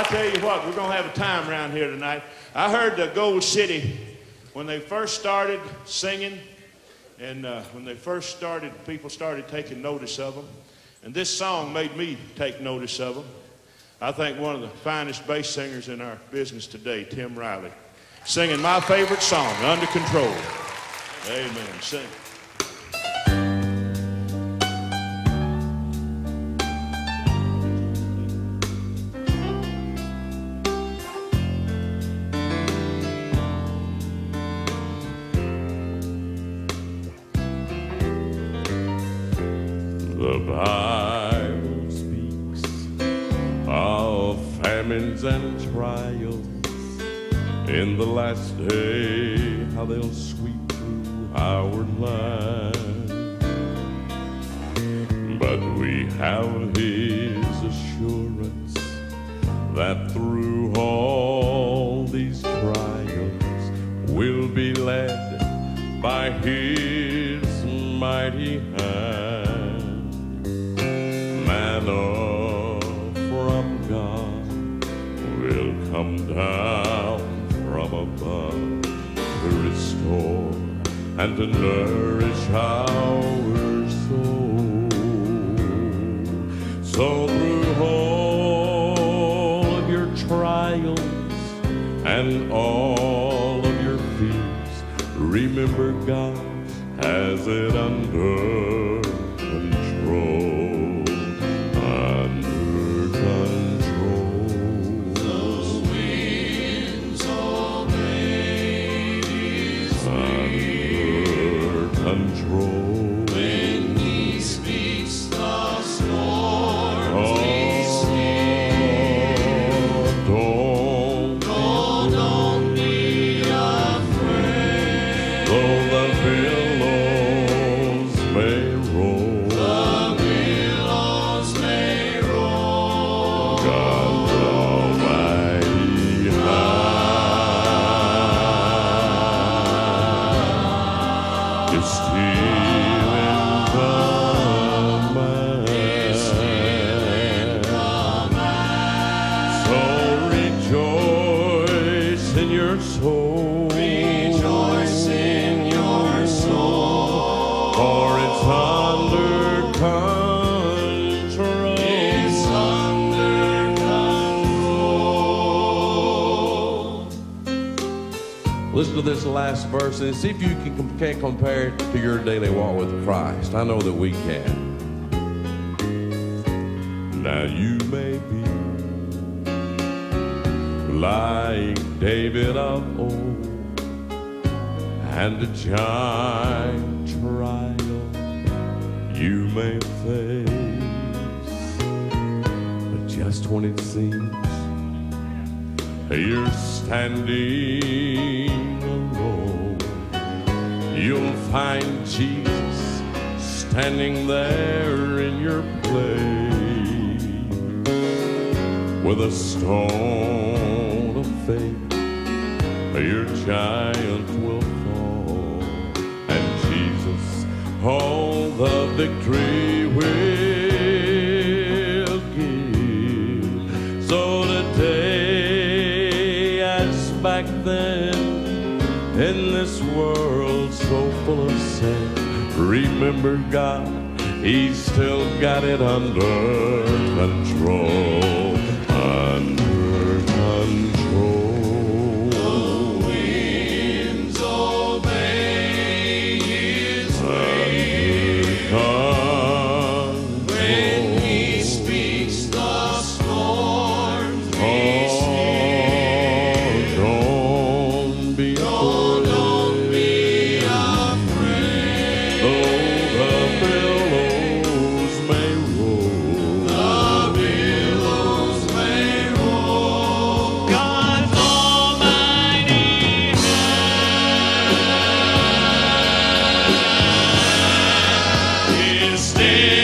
I tell you what, we're going to have a time around here tonight. I heard the Gold City when they first started singing, and uh, when they first started, people started taking notice of them. And this song made me take notice of them. I think one of the finest bass singers in our business today, Tim Riley, singing my favorite song, Under Control. Amen. Sing. Famines and trials in the last day, how they'll sweep through our land. But we have His assurance that through all these trials we'll be led by His and to nourish our soul. So through all of your trials and all of your fears, remember God has it under Though Listen to this last verse and see if you can, can compare it to your daily walk with Christ. I know that we can. Now you may be like David of old, and a giant trial you may face. But just when it seems you're standing you'll find Jesus standing there in your place with a stone of faith. Your giant will fall, and Jesus, all the victory will give. So today, as back then, in this world so full of sin, remember God, He's still got it under control. live.